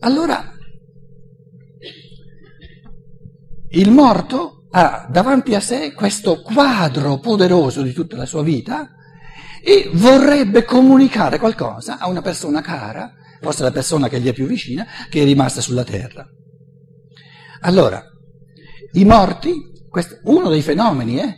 Allora, il morto ha davanti a sé questo quadro poderoso di tutta la sua vita e vorrebbe comunicare qualcosa a una persona cara, forse la persona che gli è più vicina, che è rimasta sulla terra. Allora, i morti, uno dei fenomeni, eh,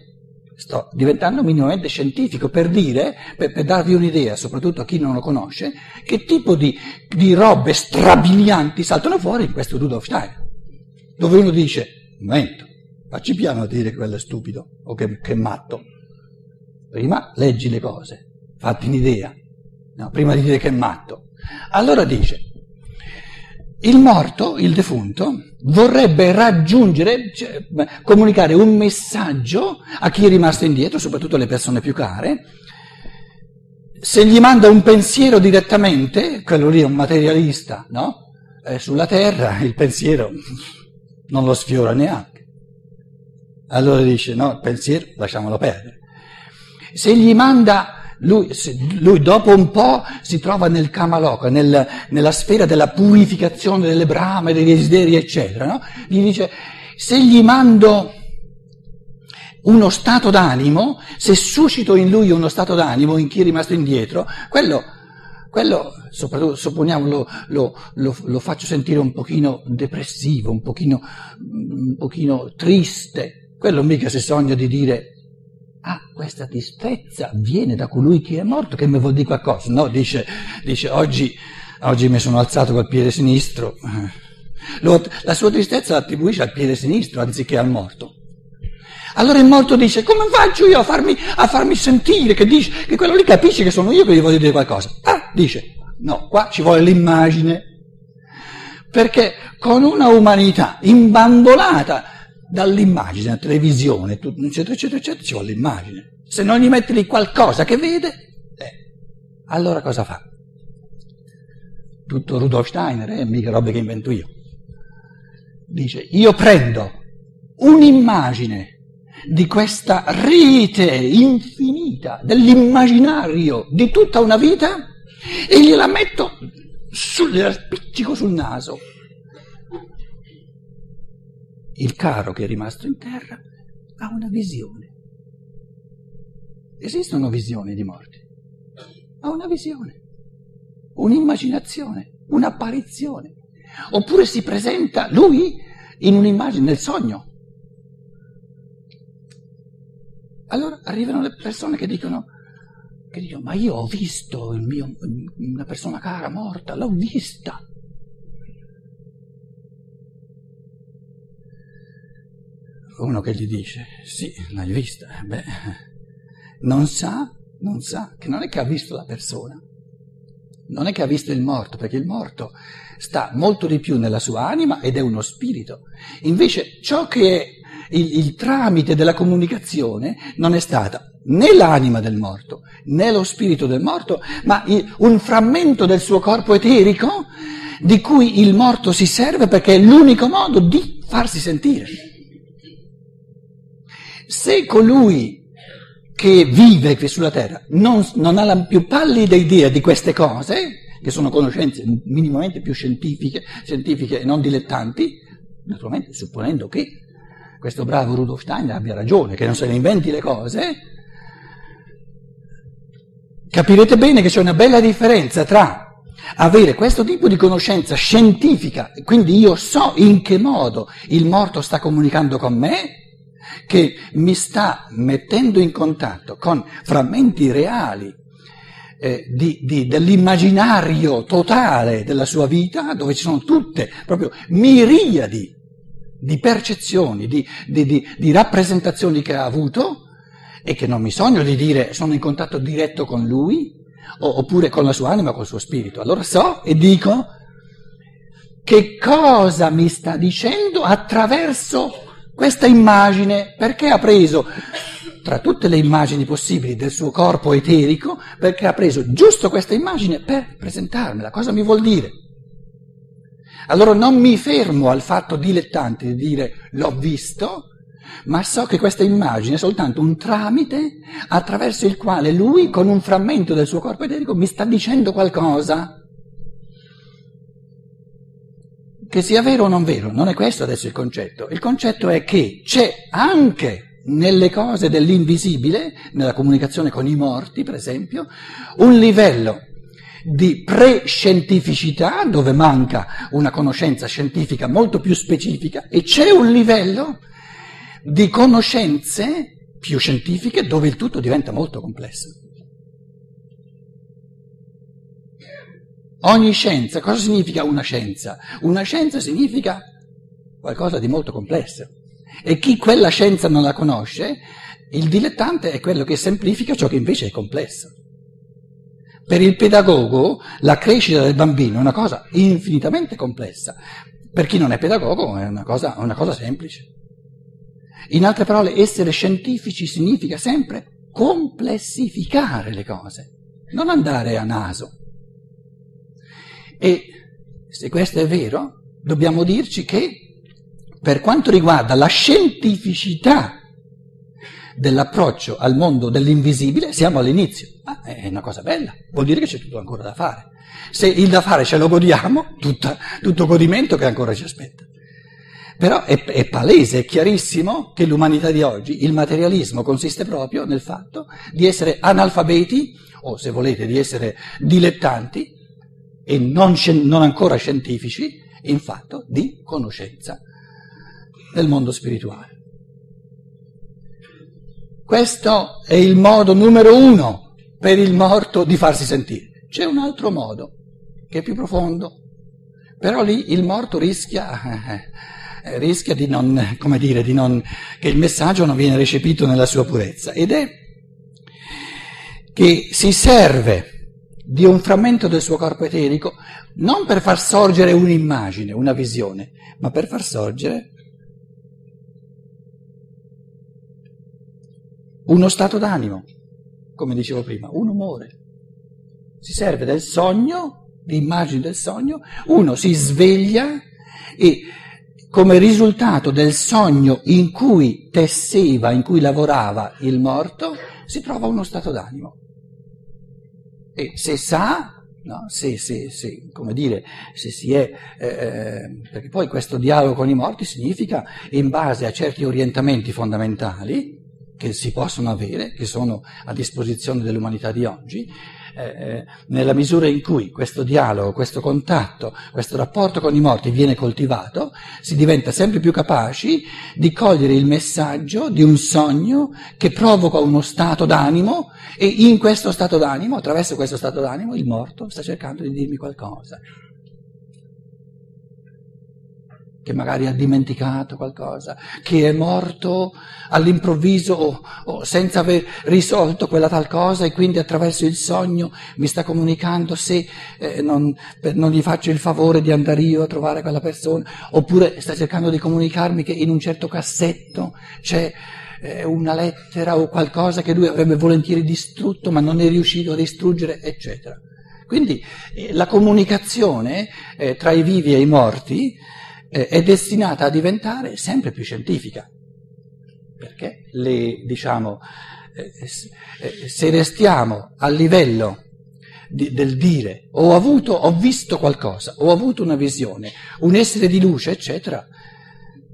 sto diventando minimamente scientifico per dire, per, per, darvi un'idea, soprattutto a chi non lo conosce, che tipo di, di robe strabilianti saltano fuori in questo Rudolf Steiner, dove uno dice, un momento, facci piano a dire che quello è stupido o che, che è matto. Prima leggi le cose, fatti un'idea, no, prima di dire che è matto. Allora dice, il morto, il defunto, vorrebbe raggiungere, cioè, comunicare un messaggio a chi è rimasto indietro, soprattutto alle persone più care. Se gli manda un pensiero direttamente, quello lì è un materialista, no? È sulla terra il pensiero non lo sfiora neanche. Allora dice, no, il pensiero lasciamolo perdere. Se gli manda lui, lui, dopo un po' si trova nel Kamaloka, nel, nella sfera della purificazione delle brame, dei desideri, eccetera. No? Gli dice, se gli mando uno stato d'animo, se suscito in lui uno stato d'animo, in chi è rimasto indietro, quello, quello soprattutto, supponiamo, lo, lo, lo, lo, faccio sentire un pochino depressivo, un pochino, un pochino triste. Quello mica si sogna di dire Ah, questa tristezza viene da colui che è morto, che mi vuol dire qualcosa. No, dice, dice oggi, oggi mi sono alzato col piede sinistro. La sua tristezza la attribuisce al piede sinistro anziché al morto. Allora il morto dice, come faccio io a farmi, a farmi sentire che, dice, che quello lì capisce che sono io che gli voglio dire qualcosa? Ah, dice, no, qua ci vuole l'immagine. Perché con una umanità imbambolata dall'immagine, la televisione, eccetera, eccetera, eccetera, ci vuole l'immagine. Se non gli metti lì qualcosa che vede, eh, allora cosa fa? Tutto Rudolf Steiner, eh, mica robe che invento io. Dice, io prendo un'immagine di questa rete infinita dell'immaginario di tutta una vita e gliela metto, gliela spiccico sul naso il caro che è rimasto in terra ha una visione. Esistono visioni di morti. Ha una visione, un'immaginazione, un'apparizione. Oppure si presenta lui in un'immagine, nel sogno. Allora arrivano le persone che dicono, che dicono ma io ho visto mio, una persona cara morta, l'ho vista. Uno che gli dice, sì, l'hai vista, eh, beh, non sa, non sa, che non è che ha visto la persona, non è che ha visto il morto, perché il morto sta molto di più nella sua anima ed è uno spirito. Invece ciò che è il, il tramite della comunicazione non è stata né l'anima del morto, né lo spirito del morto, ma un frammento del suo corpo eterico di cui il morto si serve perché è l'unico modo di farsi sentire. Se colui che vive qui sulla terra non, non ha la più pallida idea di queste cose, che sono conoscenze minimamente più scientifiche, scientifiche e non dilettanti, naturalmente supponendo che questo bravo Rudolf Steiner abbia ragione, che non se ne inventi le cose, capirete bene che c'è una bella differenza tra avere questo tipo di conoscenza scientifica, quindi io so in che modo il morto sta comunicando con me, che mi sta mettendo in contatto con frammenti reali eh, di, di, dell'immaginario totale della sua vita, dove ci sono tutte proprio miriadi di percezioni, di, di rappresentazioni che ha avuto e che non mi sogno di dire sono in contatto diretto con lui oppure con la sua anima, col suo spirito. Allora so e dico che cosa mi sta dicendo attraverso questa immagine perché ha preso, tra tutte le immagini possibili del suo corpo eterico, perché ha preso giusto questa immagine per presentarmela. Cosa mi vuol dire? Allora non mi fermo al fatto dilettante di dire l'ho visto, ma so che questa immagine è soltanto un tramite attraverso il quale lui, con un frammento del suo corpo eterico, mi sta dicendo qualcosa. Che sia vero o non vero, non è questo adesso il concetto. Il concetto è che c'è anche nelle cose dell'invisibile, nella comunicazione con i morti, per esempio, un livello di prescientificità dove manca una conoscenza scientifica molto più specifica e c'è un livello di conoscenze più scientifiche dove il tutto diventa molto complesso. Ogni scienza, cosa significa una scienza? Una scienza significa qualcosa di molto complesso. E chi quella scienza non la conosce, il dilettante è quello che semplifica ciò che invece è complesso. Per il pedagogo la crescita del bambino è una cosa infinitamente complessa, per chi non è pedagogo è una cosa, una cosa semplice. In altre parole, essere scientifici significa sempre complessificare le cose, non andare a naso. E se questo è vero, dobbiamo dirci che per quanto riguarda la scientificità dell'approccio al mondo dell'invisibile, siamo all'inizio. Ma è una cosa bella, vuol dire che c'è tutto ancora da fare. Se il da fare ce lo godiamo, tutta, tutto godimento che ancora ci aspetta. Però è, è, palese, è chiarissimo che l'umanità di oggi, il materialismo consiste proprio nel fatto di essere analfabeti, o se volete di essere dilettanti, e non, non ancora scientifici, in fatto di conoscenza del mondo spirituale. Questo è il modo numero uno per il morto di farsi sentire. C'è un altro modo che è più profondo, però lì il morto rischia eh, rischia di non, come dire, di non, che il messaggio non viene recepito nella sua purezza ed è che si serve di un frammento del suo corpo eterico non per far sorgere un'immagine, una visione, ma per far sorgere uno stato d'animo, come dicevo prima, un umore. Si serve del sogno, di immagini del sogno, uno si sveglia e come risultato del sogno in cui tesseva, in cui lavorava il morto, si trova uno stato d'animo. E se sa, no, se, se, se, come dire, se si è, eh, eh, perché poi questo dialogo con i morti significa, in base a certi orientamenti fondamentali che si possono avere, che sono a disposizione dell'umanità di oggi, eh, eh, nella misura in cui questo dialogo, questo contatto, questo rapporto con i morti viene coltivato, si diventa sempre più capaci di cogliere il messaggio di un sogno che provoca uno stato d'animo e in questo stato d'animo, attraverso questo stato d'animo, il morto sta cercando di dirmi qualcosa che magari ha dimenticato qualcosa, che è morto all'improvviso o, o, senza aver risolto quella tal cosa e quindi attraverso il sogno mi sta comunicando se eh, non, per, non, gli faccio il favore di andare io a trovare quella persona, oppure sta cercando di comunicarmi che in un certo cassetto c'è eh, una lettera o qualcosa che lui avrebbe volentieri distrutto ma non è riuscito a distruggere, eccetera. Quindi eh, la comunicazione eh, tra i vivi e i morti eh, è destinata a diventare sempre più scientifica, perché le, diciamo, eh, eh, se restiamo a livello di, del dire ho avuto, ho visto qualcosa, ho avuto una visione, un essere di luce, eccetera,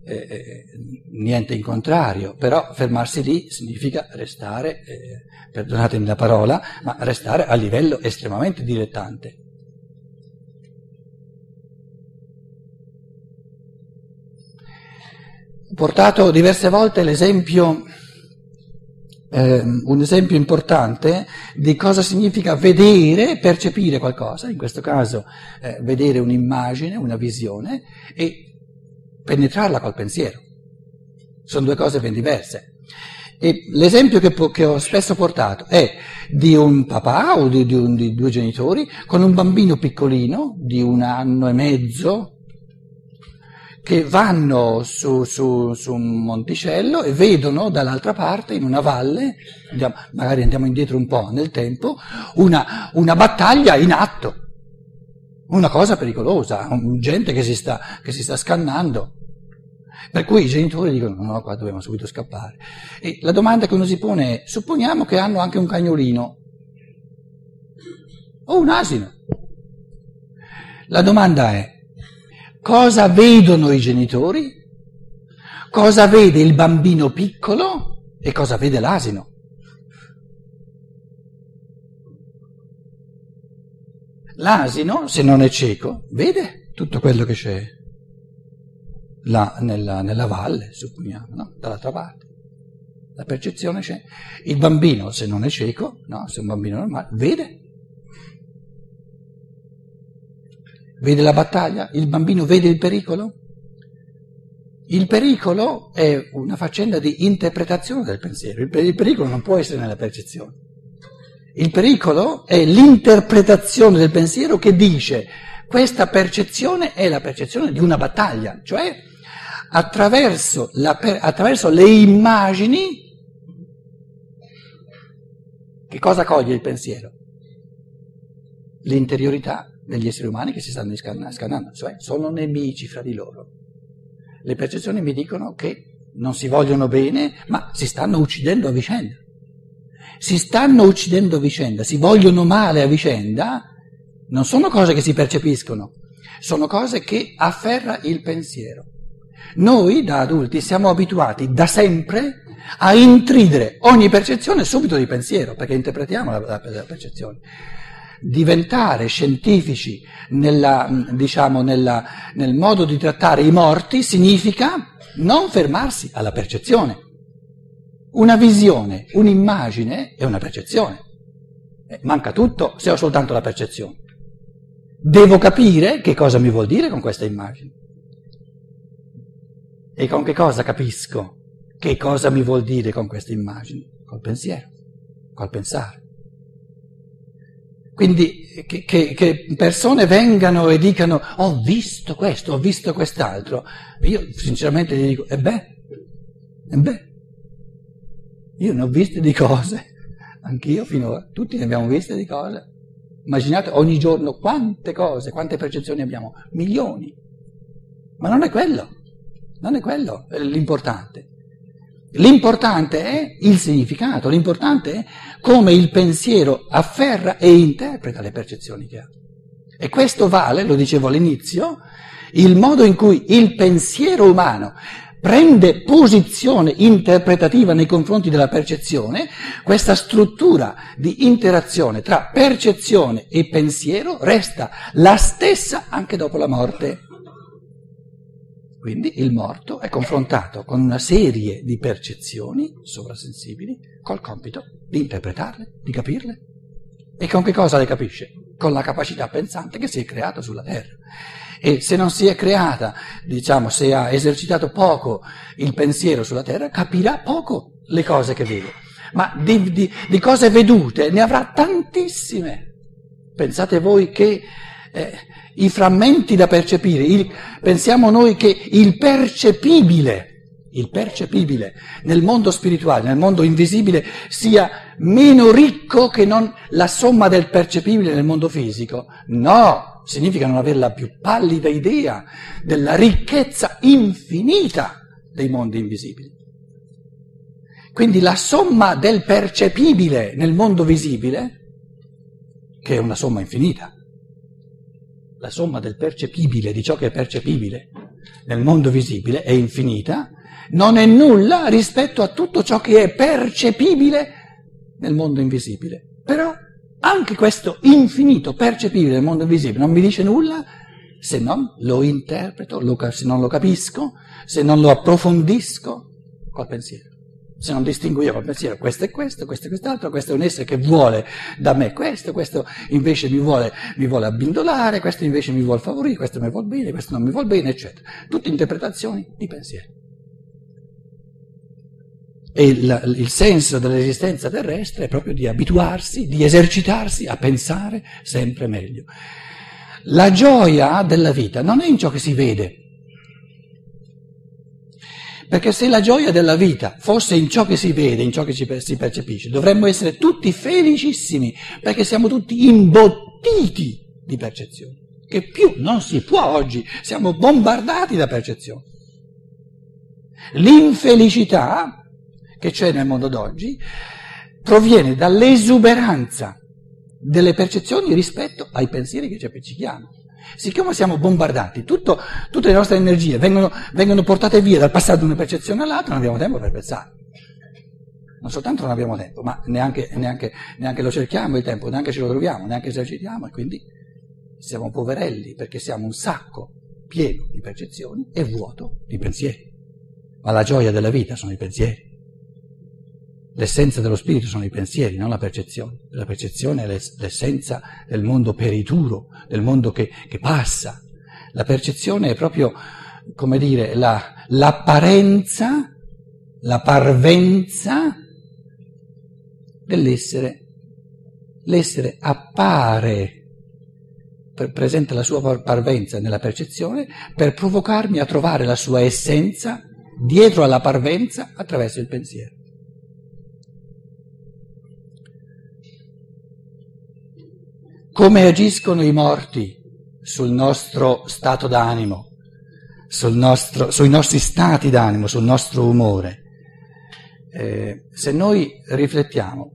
eh, niente in contrario, però fermarsi lì significa restare, eh, perdonatemi la parola, ma restare a livello estremamente dilettante. Portato diverse volte l'esempio, eh, un esempio importante di cosa significa vedere, percepire qualcosa, in questo caso eh, vedere un'immagine, una visione e penetrarla col pensiero. Sono due cose ben diverse. E l'esempio che, che, ho spesso portato è di un papà o di, di, un, di due genitori con un bambino piccolino di un anno e mezzo, che vanno su, su, su, un monticello e vedono dall'altra parte, in una valle, andiamo, magari andiamo indietro un po' nel tempo, una, una, battaglia in atto, una cosa pericolosa, gente che si, sta, che si sta scannando. Per cui i genitori dicono no, no, qua dobbiamo subito scappare. E la domanda che uno si pone è, supponiamo che hanno anche un cagnolino o un asino. La domanda è, cosa vedono i genitori, cosa vede il bambino piccolo e cosa vede l'asino. L'asino, se non è cieco, vede tutto quello che c'è là nella, nella valle, supponiamo, no? dall'altra parte. La percezione c'è. Il bambino, se non è cieco, no? se è un bambino normale, vede. Vede la battaglia? Il bambino vede il pericolo? Il pericolo è una faccenda di interpretazione del pensiero. Il pericolo non può essere nella percezione. Il pericolo è l'interpretazione del pensiero che dice questa percezione è la percezione di una battaglia, cioè attraverso, la, attraverso le immagini che cosa coglie il pensiero? L'interiorità degli esseri umani che si stanno scannando, cioè sono nemici fra di loro. Le percezioni mi dicono che non si vogliono bene, ma si stanno uccidendo a vicenda si stanno uccidendo a vicenda, si vogliono male a vicenda, non sono cose che si percepiscono, sono cose che afferra il pensiero. Noi da adulti siamo abituati da sempre a intridere ogni percezione subito di pensiero, perché interpretiamo la, la, la percezione. Diventare scientifici nella, diciamo, nella, nel modo di trattare i morti significa non fermarsi alla percezione una visione, un'immagine è una percezione. Eh, manca tutto se ho soltanto la percezione. Devo capire che cosa mi vuol dire con questa immagine. E con che cosa capisco che cosa mi vuol dire con questa immagine? Col pensiero, col pensare. Quindi che, che, che, persone vengano e dicano ho visto questo, ho visto quest'altro. Io sinceramente gli dico, e beh, e beh, io ne ho viste di cose, anch'io finora, tutti ne abbiamo viste di cose. Immaginate ogni giorno quante cose, quante percezioni abbiamo, milioni. Ma non è quello, non è quello l'importante. L'importante è il significato, l'importante è come il pensiero afferra e interpreta le percezioni che ha. E questo vale, lo dicevo all'inizio, il modo in cui il pensiero umano prende posizione interpretativa nei confronti della percezione, questa struttura di interazione tra percezione e pensiero resta la stessa anche dopo la morte. Quindi il morto è confrontato con una serie di percezioni sovrasensibili col compito di interpretarle, di capirle. E con che cosa le capisce? Con la capacità pensante che si è creata sulla Terra e se non si è creata, diciamo, se ha esercitato poco il pensiero sulla terra, capirà poco le cose che vede. Ma di, di, di cose vedute ne avrà tantissime. Pensate voi che eh, i frammenti da percepire, il, pensiamo noi che il percepibile, il percepibile nel mondo spirituale, nel mondo invisibile, sia meno ricco che la somma del percepibile nel mondo fisico. No, significa non avere la più pallida idea della ricchezza infinita dei mondi invisibili. Quindi la somma del percepibile nel mondo visibile, che è una somma infinita, la somma del percepibile, di ciò che è percepibile nel mondo visibile, è infinita, non è nulla rispetto a tutto ciò che è percepibile nel mondo invisibile. Però anche questo infinito percepibile del mondo invisibile non mi dice nulla se non lo interpreto, lo, se non lo capisco, se non lo approfondisco col pensiero. Se non distingo io col pensiero, questo è questo, questo è quest'altro, questo è un essere che vuole da me questo, questo invece mi vuole, mi vuole abbindolare, questo invece mi vuole favorire, questo mi vuole bene, questo non mi vuole bene, eccetera. Tutte interpretazioni di pensiero. E il, il senso dell'esistenza terrestre è proprio di abituarsi, di esercitarsi a pensare sempre meglio. La gioia della vita non è in ciò che si vede, perché se la gioia della vita fosse in ciò che si vede, in ciò che si percepisce, dovremmo essere tutti felicissimi, perché siamo tutti imbottiti di percezioni, che più non si può oggi, siamo bombardati da percezioni. L'infelicità che c'è nel mondo d'oggi proviene dall'esuberanza delle percezioni rispetto ai pensieri che ci appiccichiamo. Siccome siamo bombardati, tutto, tutte le nostre energie vengono, vengono portate via dal passare da una percezione all'altra, non abbiamo tempo per pensare. Non soltanto non abbiamo tempo, ma neanche, neanche, neanche lo cerchiamo il tempo, neanche ce lo troviamo, neanche esercitiamo e quindi siamo poverelli perché siamo un sacco pieno di percezioni e vuoto di pensieri. Ma la gioia della vita sono i pensieri. L'essenza dello spirito sono i pensieri, non la percezione. La percezione è l'essenza del mondo perituro, del mondo che, che passa. La percezione è proprio, come dire, la, l'apparenza, la parvenza dell'essere. L'essere appare, presenta la sua parvenza nella percezione per provocarmi a trovare la sua essenza dietro alla parvenza attraverso il pensiero. Come agiscono i morti sul nostro stato d'animo, nostro, sui nostri stati d'animo, sul nostro umore. Eh, se noi riflettiamo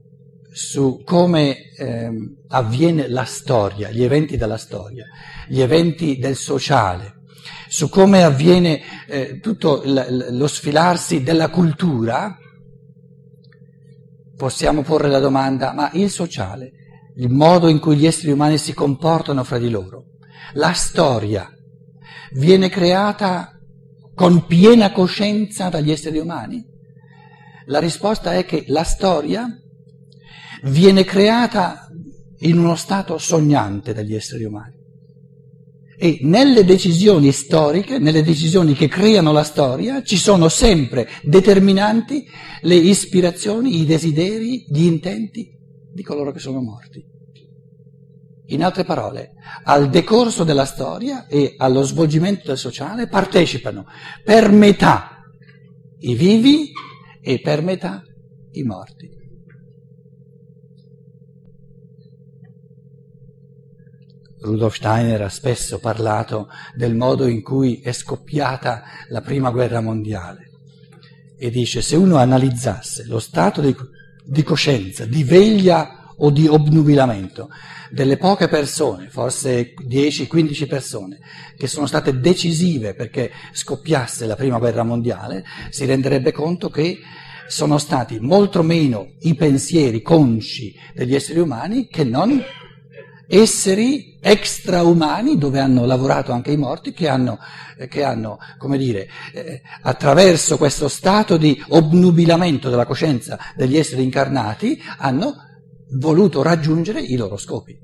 su come eh, avviene la storia, gli eventi della storia, gli eventi del sociale, su come avviene eh, tutto l- lo sfilarsi della cultura, possiamo porre la domanda, ma il sociale il modo in cui gli esseri umani si comportano fra di loro. La storia viene creata con piena coscienza dagli esseri umani? La risposta è che la storia viene creata in uno stato sognante dagli esseri umani. E nelle decisioni storiche, nelle decisioni che creano la storia, ci sono sempre determinanti le ispirazioni, i desideri, gli intenti di coloro che sono morti. In altre parole, al decorso della storia e allo svolgimento del sociale partecipano per metà i vivi e per metà i morti. Rudolf Steiner ha spesso parlato del modo in cui è scoppiata la prima guerra mondiale e dice se uno analizzasse lo stato di di coscienza, di veglia o di obnubilamento delle poche persone, forse 10-15 persone, che sono state decisive perché scoppiasse la prima guerra mondiale, si renderebbe conto che sono stati molto meno i pensieri consci degli esseri umani che non esseri extraumani dove hanno lavorato anche i morti che hanno, che hanno come dire, eh, attraverso questo stato di obnubilamento della coscienza degli esseri incarnati hanno voluto raggiungere i loro scopi.